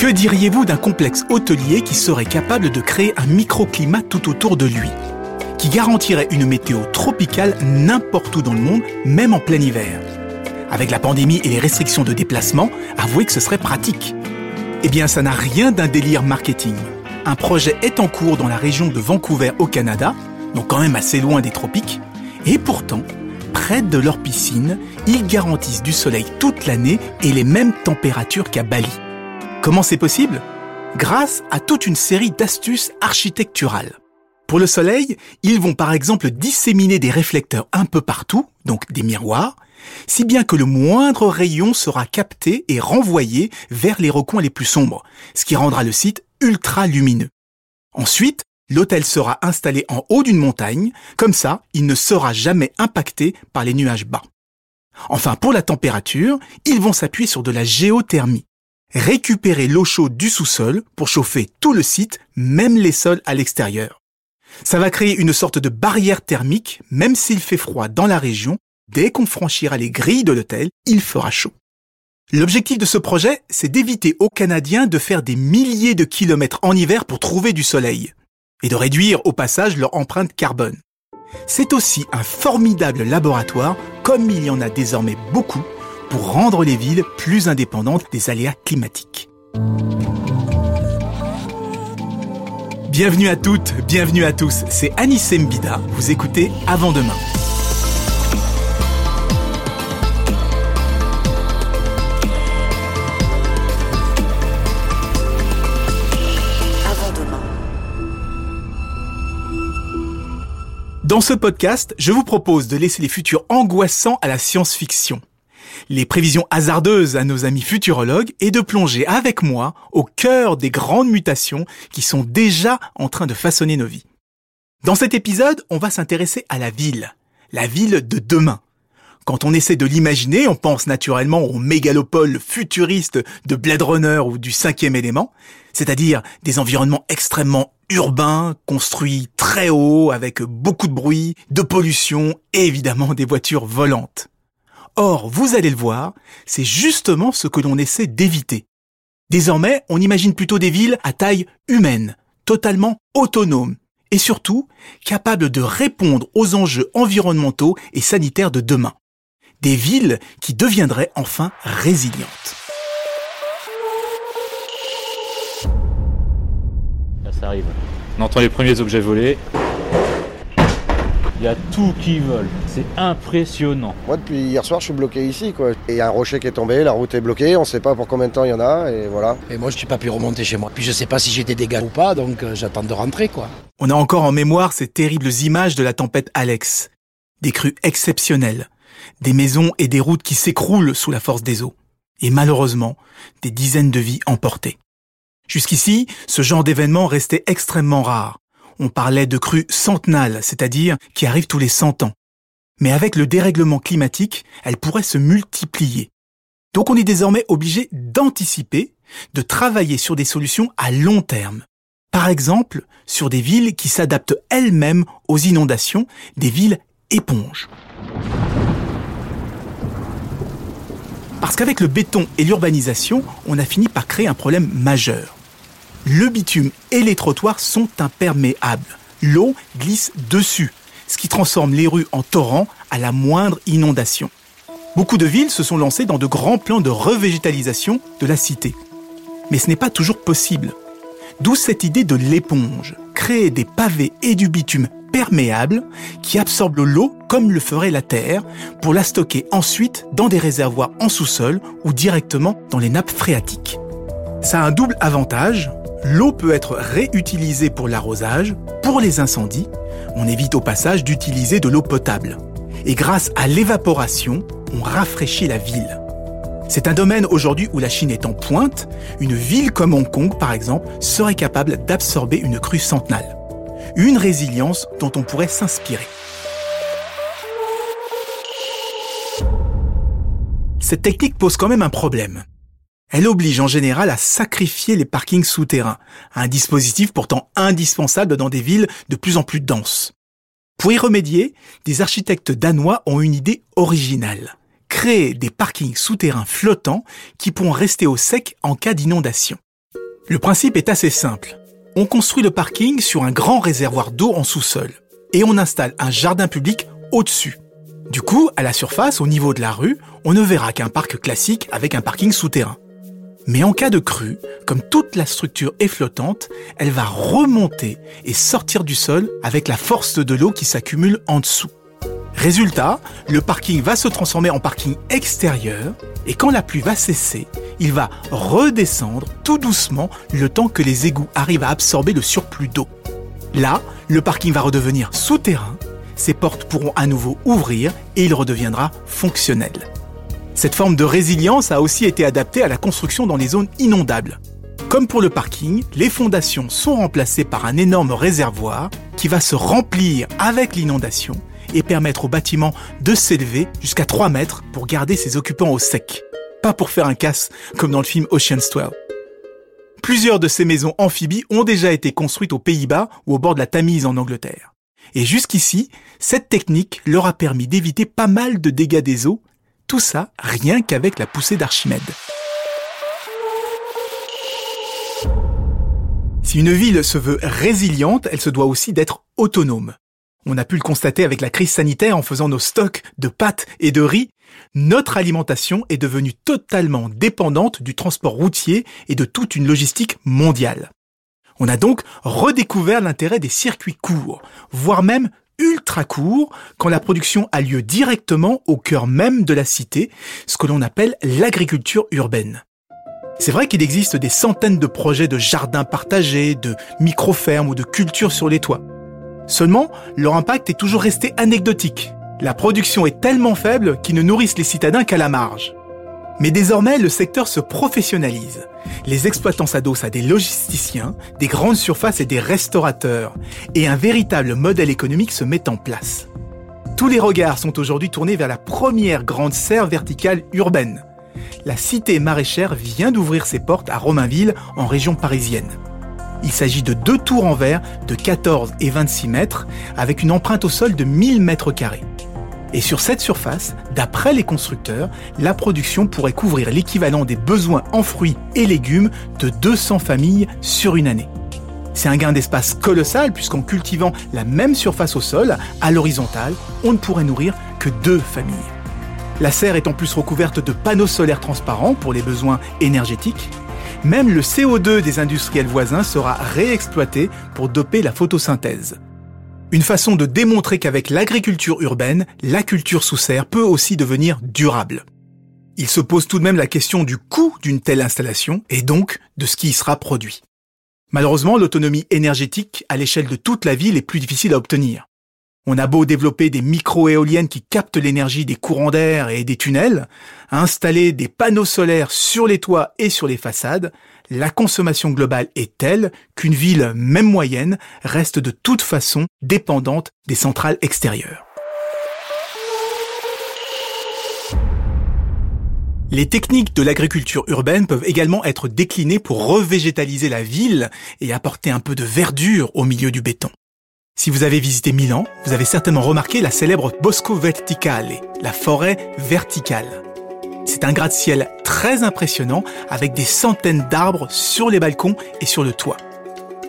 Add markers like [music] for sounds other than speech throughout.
Que diriez-vous d'un complexe hôtelier qui serait capable de créer un microclimat tout autour de lui qui garantirait une météo tropicale n'importe où dans le monde, même en plein hiver? Avec la pandémie et les restrictions de déplacement, avouez que ce serait pratique. Eh bien, ça n'a rien d'un délire marketing. Un projet est en cours dans la région de Vancouver au Canada, donc quand même assez loin des tropiques, et pourtant, près de leur piscine, ils garantissent du soleil toute l'année et les mêmes températures qu'à Bali. Comment c'est possible? Grâce à toute une série d'astuces architecturales. Pour le soleil, ils vont par exemple disséminer des réflecteurs un peu partout, donc des miroirs, si bien que le moindre rayon sera capté et renvoyé vers les recoins les plus sombres, ce qui rendra le site ultra lumineux. Ensuite, l'hôtel sera installé en haut d'une montagne, comme ça, il ne sera jamais impacté par les nuages bas. Enfin, pour la température, ils vont s'appuyer sur de la géothermie récupérer l'eau chaude du sous-sol pour chauffer tout le site, même les sols à l'extérieur. Ça va créer une sorte de barrière thermique, même s'il fait froid dans la région, dès qu'on franchira les grilles de l'hôtel, il fera chaud. L'objectif de ce projet, c'est d'éviter aux Canadiens de faire des milliers de kilomètres en hiver pour trouver du soleil, et de réduire au passage leur empreinte carbone. C'est aussi un formidable laboratoire, comme il y en a désormais beaucoup, pour rendre les villes plus indépendantes des aléas climatiques. Bienvenue à toutes, bienvenue à tous, c'est Anis Mbida, vous écoutez Avant demain. Dans ce podcast, je vous propose de laisser les futurs angoissants à la science-fiction les prévisions hasardeuses à nos amis futurologues et de plonger avec moi au cœur des grandes mutations qui sont déjà en train de façonner nos vies. Dans cet épisode, on va s'intéresser à la ville, la ville de demain. Quand on essaie de l'imaginer, on pense naturellement aux mégalopoles futuristes de Blade Runner ou du cinquième élément, c'est-à-dire des environnements extrêmement urbains, construits très haut, avec beaucoup de bruit, de pollution et évidemment des voitures volantes. Or, vous allez le voir, c'est justement ce que l'on essaie d'éviter. Désormais, on imagine plutôt des villes à taille humaine, totalement autonomes, et surtout capables de répondre aux enjeux environnementaux et sanitaires de demain. Des villes qui deviendraient enfin résilientes. Ça arrive. On entend les premiers objets volés. Il y a tout qui vole. C'est impressionnant. Moi, depuis hier soir, je suis bloqué ici. Quoi. Il y a un rocher qui est tombé, la route est bloquée, on ne sait pas pour combien de temps il y en a, et voilà. Et moi, je n'ai pas pu remonter chez moi. Puis je ne sais pas si j'ai des dégâts ou pas, donc euh, j'attends de rentrer, quoi. On a encore en mémoire ces terribles images de la tempête Alex. Des crues exceptionnelles, des maisons et des routes qui s'écroulent sous la force des eaux. Et malheureusement, des dizaines de vies emportées. Jusqu'ici, ce genre d'événement restait extrêmement rare on parlait de crues centenales, c'est-à-dire qui arrivent tous les 100 ans. Mais avec le dérèglement climatique, elles pourraient se multiplier. Donc on est désormais obligé d'anticiper, de travailler sur des solutions à long terme. Par exemple, sur des villes qui s'adaptent elles-mêmes aux inondations, des villes éponges. Parce qu'avec le béton et l'urbanisation, on a fini par créer un problème majeur le bitume et les trottoirs sont imperméables. L'eau glisse dessus, ce qui transforme les rues en torrents à la moindre inondation. Beaucoup de villes se sont lancées dans de grands plans de revégétalisation de la cité. Mais ce n'est pas toujours possible. D'où cette idée de l'éponge, créer des pavés et du bitume perméables qui absorbent l'eau comme le ferait la terre pour la stocker ensuite dans des réservoirs en sous-sol ou directement dans les nappes phréatiques. Ça a un double avantage l'eau peut être réutilisée pour l'arrosage, pour les incendies, on évite au passage d'utiliser de l'eau potable. Et grâce à l'évaporation, on rafraîchit la ville. C'est un domaine aujourd'hui où la Chine est en pointe. Une ville comme Hong Kong, par exemple, serait capable d'absorber une crue centenale. Une résilience dont on pourrait s'inspirer. Cette technique pose quand même un problème. Elle oblige en général à sacrifier les parkings souterrains, un dispositif pourtant indispensable dans des villes de plus en plus denses. Pour y remédier, des architectes danois ont une idée originale. Créer des parkings souterrains flottants qui pourront rester au sec en cas d'inondation. Le principe est assez simple. On construit le parking sur un grand réservoir d'eau en sous-sol et on installe un jardin public au-dessus. Du coup, à la surface, au niveau de la rue, on ne verra qu'un parc classique avec un parking souterrain. Mais en cas de crue, comme toute la structure est flottante, elle va remonter et sortir du sol avec la force de l'eau qui s'accumule en dessous. Résultat, le parking va se transformer en parking extérieur et quand la pluie va cesser, il va redescendre tout doucement le temps que les égouts arrivent à absorber le surplus d'eau. Là, le parking va redevenir souterrain, ses portes pourront à nouveau ouvrir et il redeviendra fonctionnel. Cette forme de résilience a aussi été adaptée à la construction dans les zones inondables. Comme pour le parking, les fondations sont remplacées par un énorme réservoir qui va se remplir avec l'inondation et permettre au bâtiment de s'élever jusqu'à 3 mètres pour garder ses occupants au sec. Pas pour faire un casse comme dans le film Ocean's 12. Plusieurs de ces maisons amphibies ont déjà été construites aux Pays-Bas ou au bord de la Tamise en Angleterre. Et jusqu'ici, cette technique leur a permis d'éviter pas mal de dégâts des eaux tout ça rien qu'avec la poussée d'Archimède. Si une ville se veut résiliente, elle se doit aussi d'être autonome. On a pu le constater avec la crise sanitaire en faisant nos stocks de pâtes et de riz. Notre alimentation est devenue totalement dépendante du transport routier et de toute une logistique mondiale. On a donc redécouvert l'intérêt des circuits courts, voire même ultra court quand la production a lieu directement au cœur même de la cité, ce que l'on appelle l'agriculture urbaine. C'est vrai qu'il existe des centaines de projets de jardins partagés, de micro-fermes ou de cultures sur les toits. Seulement, leur impact est toujours resté anecdotique. La production est tellement faible qu'ils ne nourrissent les citadins qu'à la marge. Mais désormais, le secteur se professionnalise. Les exploitants s'adossent à des logisticiens, des grandes surfaces et des restaurateurs, et un véritable modèle économique se met en place. Tous les regards sont aujourd'hui tournés vers la première grande serre verticale urbaine. La cité maraîchère vient d'ouvrir ses portes à Romainville, en région parisienne. Il s'agit de deux tours en verre de 14 et 26 mètres, avec une empreinte au sol de 1000 mètres carrés. Et sur cette surface, d'après les constructeurs, la production pourrait couvrir l'équivalent des besoins en fruits et légumes de 200 familles sur une année. C'est un gain d'espace colossal puisqu'en cultivant la même surface au sol, à l'horizontale, on ne pourrait nourrir que deux familles. La serre est en plus recouverte de panneaux solaires transparents pour les besoins énergétiques. Même le CO2 des industriels voisins sera réexploité pour doper la photosynthèse. Une façon de démontrer qu'avec l'agriculture urbaine, la culture sous serre peut aussi devenir durable. Il se pose tout de même la question du coût d'une telle installation et donc de ce qui y sera produit. Malheureusement, l'autonomie énergétique à l'échelle de toute la ville est plus difficile à obtenir. On a beau développer des micro-éoliennes qui captent l'énergie des courants d'air et des tunnels, installer des panneaux solaires sur les toits et sur les façades, la consommation globale est telle qu'une ville, même moyenne, reste de toute façon dépendante des centrales extérieures. Les techniques de l'agriculture urbaine peuvent également être déclinées pour revégétaliser la ville et apporter un peu de verdure au milieu du béton. Si vous avez visité Milan, vous avez certainement remarqué la célèbre Bosco Verticale, la forêt verticale. C'est un gratte-ciel très impressionnant avec des centaines d'arbres sur les balcons et sur le toit.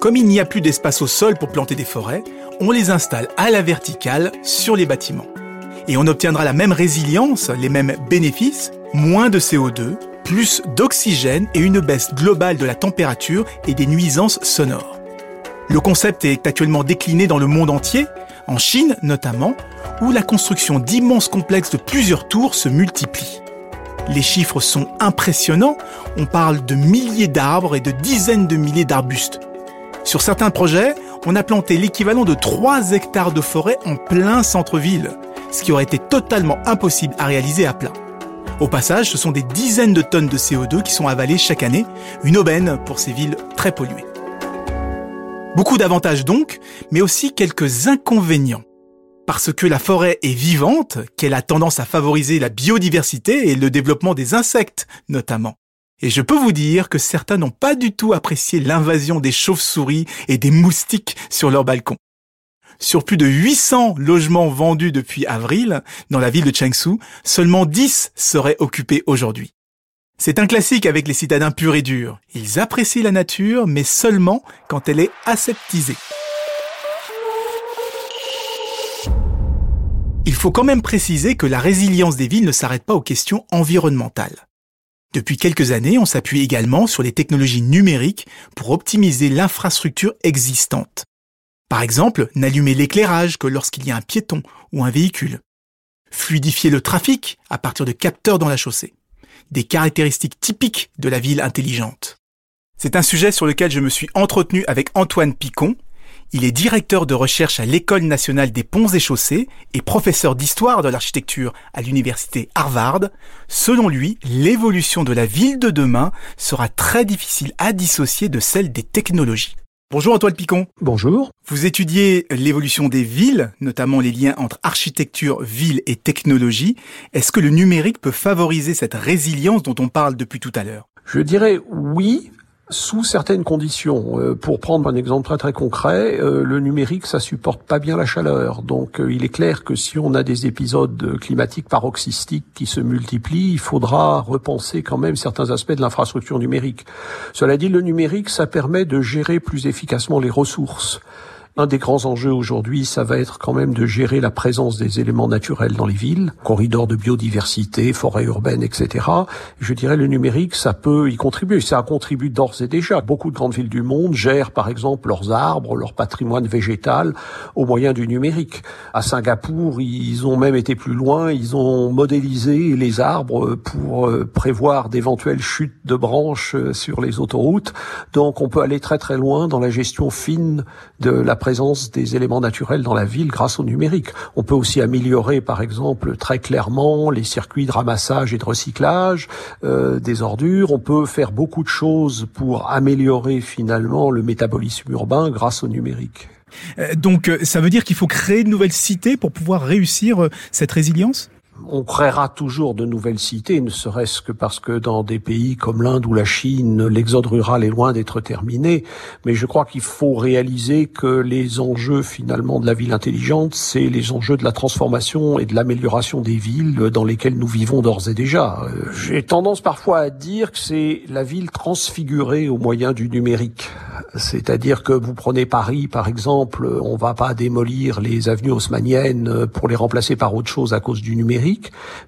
Comme il n'y a plus d'espace au sol pour planter des forêts, on les installe à la verticale sur les bâtiments. Et on obtiendra la même résilience, les mêmes bénéfices, moins de CO2, plus d'oxygène et une baisse globale de la température et des nuisances sonores. Le concept est actuellement décliné dans le monde entier, en Chine notamment, où la construction d'immenses complexes de plusieurs tours se multiplie. Les chiffres sont impressionnants, on parle de milliers d'arbres et de dizaines de milliers d'arbustes. Sur certains projets, on a planté l'équivalent de 3 hectares de forêt en plein centre-ville, ce qui aurait été totalement impossible à réaliser à plat. Au passage, ce sont des dizaines de tonnes de CO2 qui sont avalées chaque année, une aubaine pour ces villes très polluées. Beaucoup d'avantages donc, mais aussi quelques inconvénients parce que la forêt est vivante, qu'elle a tendance à favoriser la biodiversité et le développement des insectes notamment. Et je peux vous dire que certains n'ont pas du tout apprécié l'invasion des chauves-souris et des moustiques sur leur balcon. Sur plus de 800 logements vendus depuis avril dans la ville de Changshu, seulement 10 seraient occupés aujourd'hui. C'est un classique avec les citadins purs et durs. Ils apprécient la nature, mais seulement quand elle est aseptisée. Il faut quand même préciser que la résilience des villes ne s'arrête pas aux questions environnementales. Depuis quelques années, on s'appuie également sur les technologies numériques pour optimiser l'infrastructure existante. Par exemple, n'allumer l'éclairage que lorsqu'il y a un piéton ou un véhicule. Fluidifier le trafic à partir de capteurs dans la chaussée. Des caractéristiques typiques de la ville intelligente. C'est un sujet sur lequel je me suis entretenu avec Antoine Picon, il est directeur de recherche à l'École nationale des ponts et chaussées et professeur d'histoire de l'architecture à l'université Harvard. Selon lui, l'évolution de la ville de demain sera très difficile à dissocier de celle des technologies. Bonjour Antoine Picon. Bonjour. Vous étudiez l'évolution des villes, notamment les liens entre architecture, ville et technologie. Est-ce que le numérique peut favoriser cette résilience dont on parle depuis tout à l'heure? Je dirais oui, sous certaines conditions. Euh, pour prendre un exemple très concret, euh, le numérique ça supporte pas bien la chaleur. Donc euh, il est clair que si on a des épisodes climatiques paroxystiques qui se multiplient, il faudra repenser quand même certains aspects de l'infrastructure numérique. Cela dit, le numérique ça permet de gérer plus efficacement les ressources. Un des grands enjeux aujourd'hui, ça va être quand même de gérer la présence des éléments naturels dans les villes, corridors de biodiversité, forêts urbaines, etc. Je dirais le numérique, ça peut y contribuer. Ça contribue d'ores et déjà. Beaucoup de grandes villes du monde gèrent par exemple leurs arbres, leur patrimoine végétal au moyen du numérique. À Singapour, ils ont même été plus loin. Ils ont modélisé les arbres pour euh, prévoir d'éventuelles chutes de branches euh, sur les autoroutes. Donc on peut aller très très loin dans la gestion fine de la présence des éléments naturels dans la ville grâce au numérique. On peut aussi améliorer, par exemple, très clairement les circuits de ramassage et de recyclage euh, des ordures. On peut faire beaucoup de choses pour améliorer finalement le métabolisme urbain grâce au numérique. Euh, donc euh, ça veut dire qu'il faut créer de nouvelles cités pour pouvoir réussir cette résilience? On créera toujours de nouvelles cités, ne serait-ce que parce que dans des pays comme l'Inde ou la Chine, l'exode rural est loin d'être terminé. Mais je crois qu'il faut réaliser que les enjeux finalement de la ville intelligente, c'est les enjeux de la transformation et de l'amélioration des villes dans lesquelles nous vivons d'ores et déjà. Euh, j'ai tendance parfois à dire que c'est la ville transfigurée au moyen du numérique. C'est-à-dire que vous prenez Paris, par exemple, on va pas démolir les avenues haussmanniennes pour les remplacer par autre chose à cause du numérique,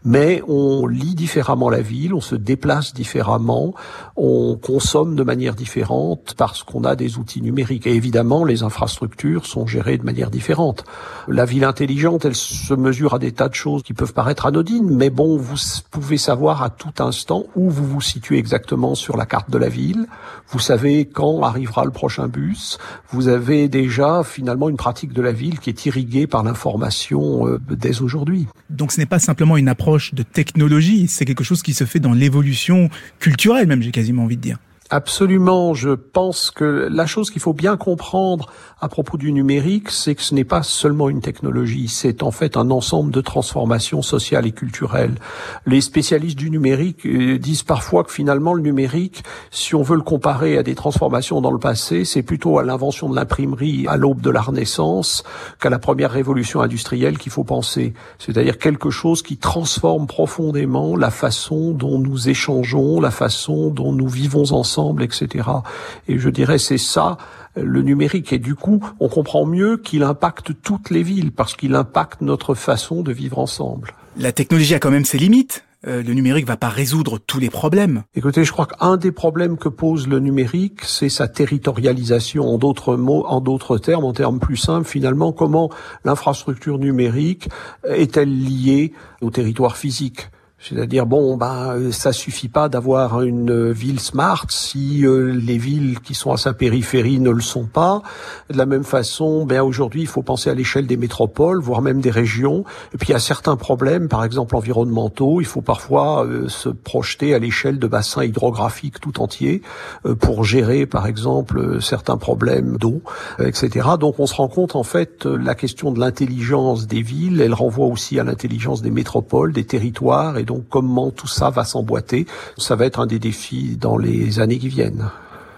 mais on lit différemment la ville, on se déplace différemment, on consomme de manière différente parce qu'on a des outils numériques. Et évidemment, les infrastructures sont gérées de manière différente. La ville intelligente, elle se mesure à des tas de choses qui peuvent paraître anodines, mais bon, vous pouvez savoir à tout instant où vous vous situez exactement sur la carte de la ville. Vous savez quand arrivera le prochain bus. Vous avez déjà finalement une pratique de la ville qui est irriguée par l'information euh, dès aujourd'hui. Donc ce n'est pas simplement une approche de technologie, c'est quelque chose qui se fait dans l'évolution culturelle même, j'ai quasiment envie de dire. Absolument. Je pense que la chose qu'il faut bien comprendre à propos du numérique, c'est que ce n'est pas seulement une technologie, c'est en fait un ensemble de transformations sociales et culturelles. Les spécialistes du numérique euh, disent parfois que finalement le numérique, si on veut le comparer à des transformations dans le passé, c'est plutôt à l'invention de l'imprimerie à l'aube de la Renaissance qu'à la première révolution industrielle qu'il faut penser. C'est-à-dire quelque chose qui transforme profondément la façon dont nous échangeons, la façon dont nous vivons ensemble etc. Et je dirais c'est ça le numérique. Et du coup, on comprend mieux qu'il impacte toutes les villes parce qu'il impacte notre façon de vivre ensemble. La technologie a quand même ses limites. Euh, le numérique va pas résoudre tous les problèmes. Écoutez, je crois qu'un des problèmes que pose le numérique, c'est sa territorialisation. En d'autres mots, en d'autres termes, en termes plus simples, finalement, comment l'infrastructure numérique est-elle liée au territoire physique? C'est-à-dire bon, bah ça suffit pas d'avoir une ville smart si euh, les villes qui sont à sa périphérie ne le sont pas. De la même façon, ben aujourd'hui, il faut penser à l'échelle des métropoles, voire même des régions. Et puis il y a certains problèmes, par exemple environnementaux. Il faut parfois euh, se projeter à l'échelle de bassins hydrographiques tout entiers euh, pour gérer, par exemple, certains problèmes d'eau, etc. Donc on se rend compte en fait la question de l'intelligence des villes, elle renvoie aussi à l'intelligence des métropoles, des territoires et donc comment tout ça va s'emboîter, ça va être un des défis dans les années qui viennent.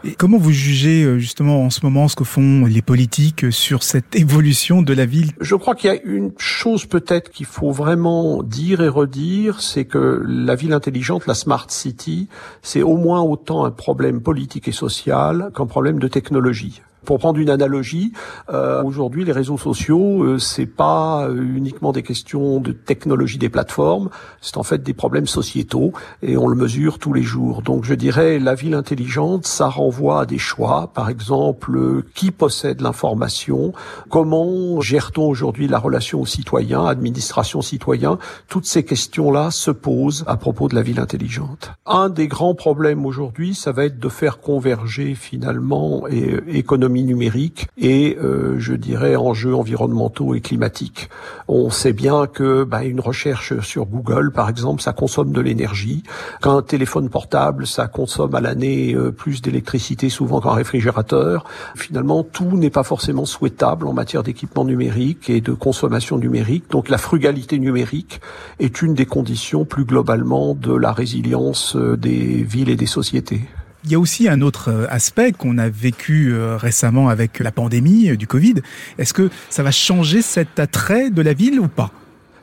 Et comment vous jugez euh, justement en ce moment ce que font les politiques sur cette [laughs] évolution de la ville? Je crois qu'il y a une chose peut-être qu'il faut vraiment dire et redire, c'est que la ville intelligente, la smart city, c'est au moins autant un problème politique et social qu'un problème de technologie. Pour prendre une analogie, euh, aujourd'hui les réseaux sociaux, euh, c'est pas euh, uniquement des questions de technologie des plateformes, c'est en fait des problèmes sociétaux et on le mesure tous les jours. Donc je dirais la ville intelligente, ça renvoie à des choix, par exemple qui possède l'information, comment gère-t-on aujourd'hui la relation aux citoyens, administration citoyen, toutes ces questions-là se posent à propos de la ville intelligente. Un des grands problèmes aujourd'hui, ça va être de faire converger finalement et économiquement numérique et euh, je dirais enjeux environnementaux et climatiques. On sait bien que bah, une recherche sur Google, par exemple, ça consomme de l'énergie. Qu'un téléphone portable, ça consomme à l'année euh, plus d'électricité souvent qu'un réfrigérateur. Finalement, tout n'est pas forcément souhaitable en matière d'équipement numérique et de consommation numérique. Donc la frugalité numérique est une des conditions plus globalement de la résilience euh, des villes et des sociétés. Il y a aussi un autre euh, aspect qu'on a vécu euh, récemment avec la pandémie euh, du Covid. Est-ce que ça va changer cet attrait de la ville ou pas?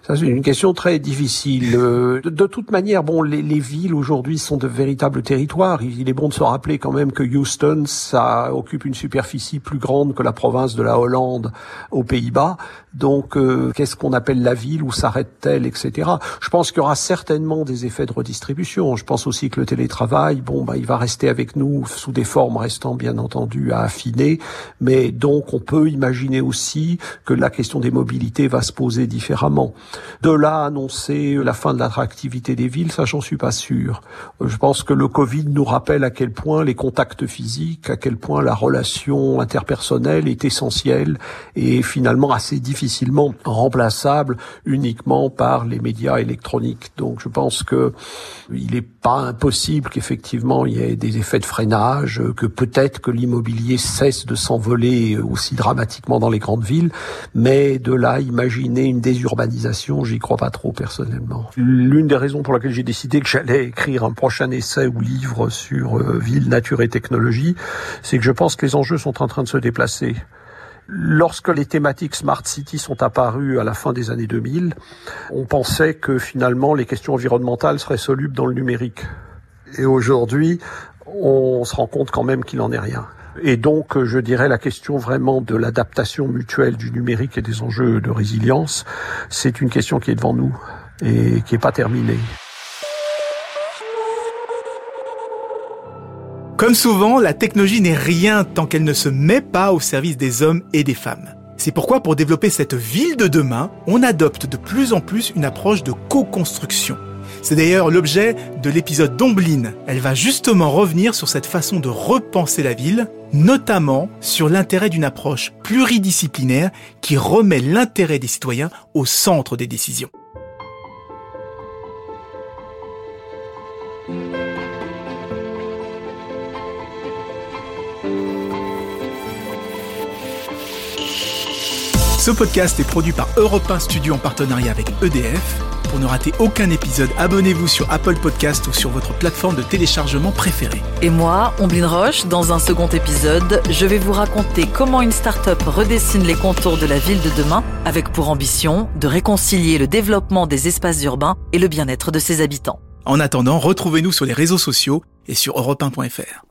Ça, c'est une question très difficile. De, toute manière, bon, les, les villes aujourd'hui sont de véritables territoires. Il est bon de se rappeler quand même que Houston, ça occupe une superficie plus grande que la province de la Hollande aux Pays-Bas. Donc, euh, qu'est-ce qu'on appelle la ville Où s'arrête-t-elle, etc. Je pense qu'il y aura certainement des effets de redistribution. Je pense aussi que le télétravail, bon, bah, il va rester avec nous sous des formes restant bien entendu à affiner. Mais donc, on peut imaginer aussi que la question des mobilités va se poser différemment. De là annoncer la fin de l'attractivité des villes, ça j'en suis pas sûr. Je pense que le Covid nous rappelle à quel point les contacts physiques, à quel point la relation interpersonnelle est essentielle et finalement assez difficilement remplaçable uniquement par les médias électroniques. Donc je pense que il n'est pas impossible qu'effectivement il y ait des effets de freinage, que peut-être que l'immobilier cesse de s'envoler aussi dramatiquement dans les grandes villes, mais de là imaginer une désurbanisation j'y crois pas trop personnellement. L'une des raisons pour laquelle j'ai décidé que j'allais écrire un prochain essai ou livre sur euh, ville, nature et technologie, c'est que je pense que les enjeux sont en train de se déplacer. Lorsque les thématiques Smart City sont apparues à la fin des années 2000, on pensait que finalement les questions environnementales seraient solubles dans le numérique. Et aujourd'hui, on se rend compte quand même qu'il n'en est rien. Et donc, je dirais, la question vraiment de l'adaptation mutuelle du numérique et des enjeux de résilience, c'est une question qui est devant nous et qui n'est pas terminée. Comme souvent, la technologie n'est rien tant qu'elle ne se met pas au service des hommes et des femmes. C'est pourquoi pour développer cette ville de demain, on adopte de plus en plus une approche de co-construction. C'est d'ailleurs l'objet de l'épisode d'Ombline. Elle va justement revenir sur cette façon de repenser la ville, notamment sur l'intérêt d'une approche pluridisciplinaire qui remet l'intérêt des citoyens au centre des décisions. Ce podcast est produit par Europe 1 Studio en partenariat avec EDF. Pour ne rater aucun épisode, abonnez-vous sur Apple Podcast ou sur votre plateforme de téléchargement préférée. Et moi, Omblin Roche, dans un second épisode, je vais vous raconter comment une start-up redessine les contours de la ville de demain avec pour ambition de réconcilier le développement des espaces urbains et le bien-être de ses habitants. En attendant, retrouvez-nous sur les réseaux sociaux et sur europe1.fr.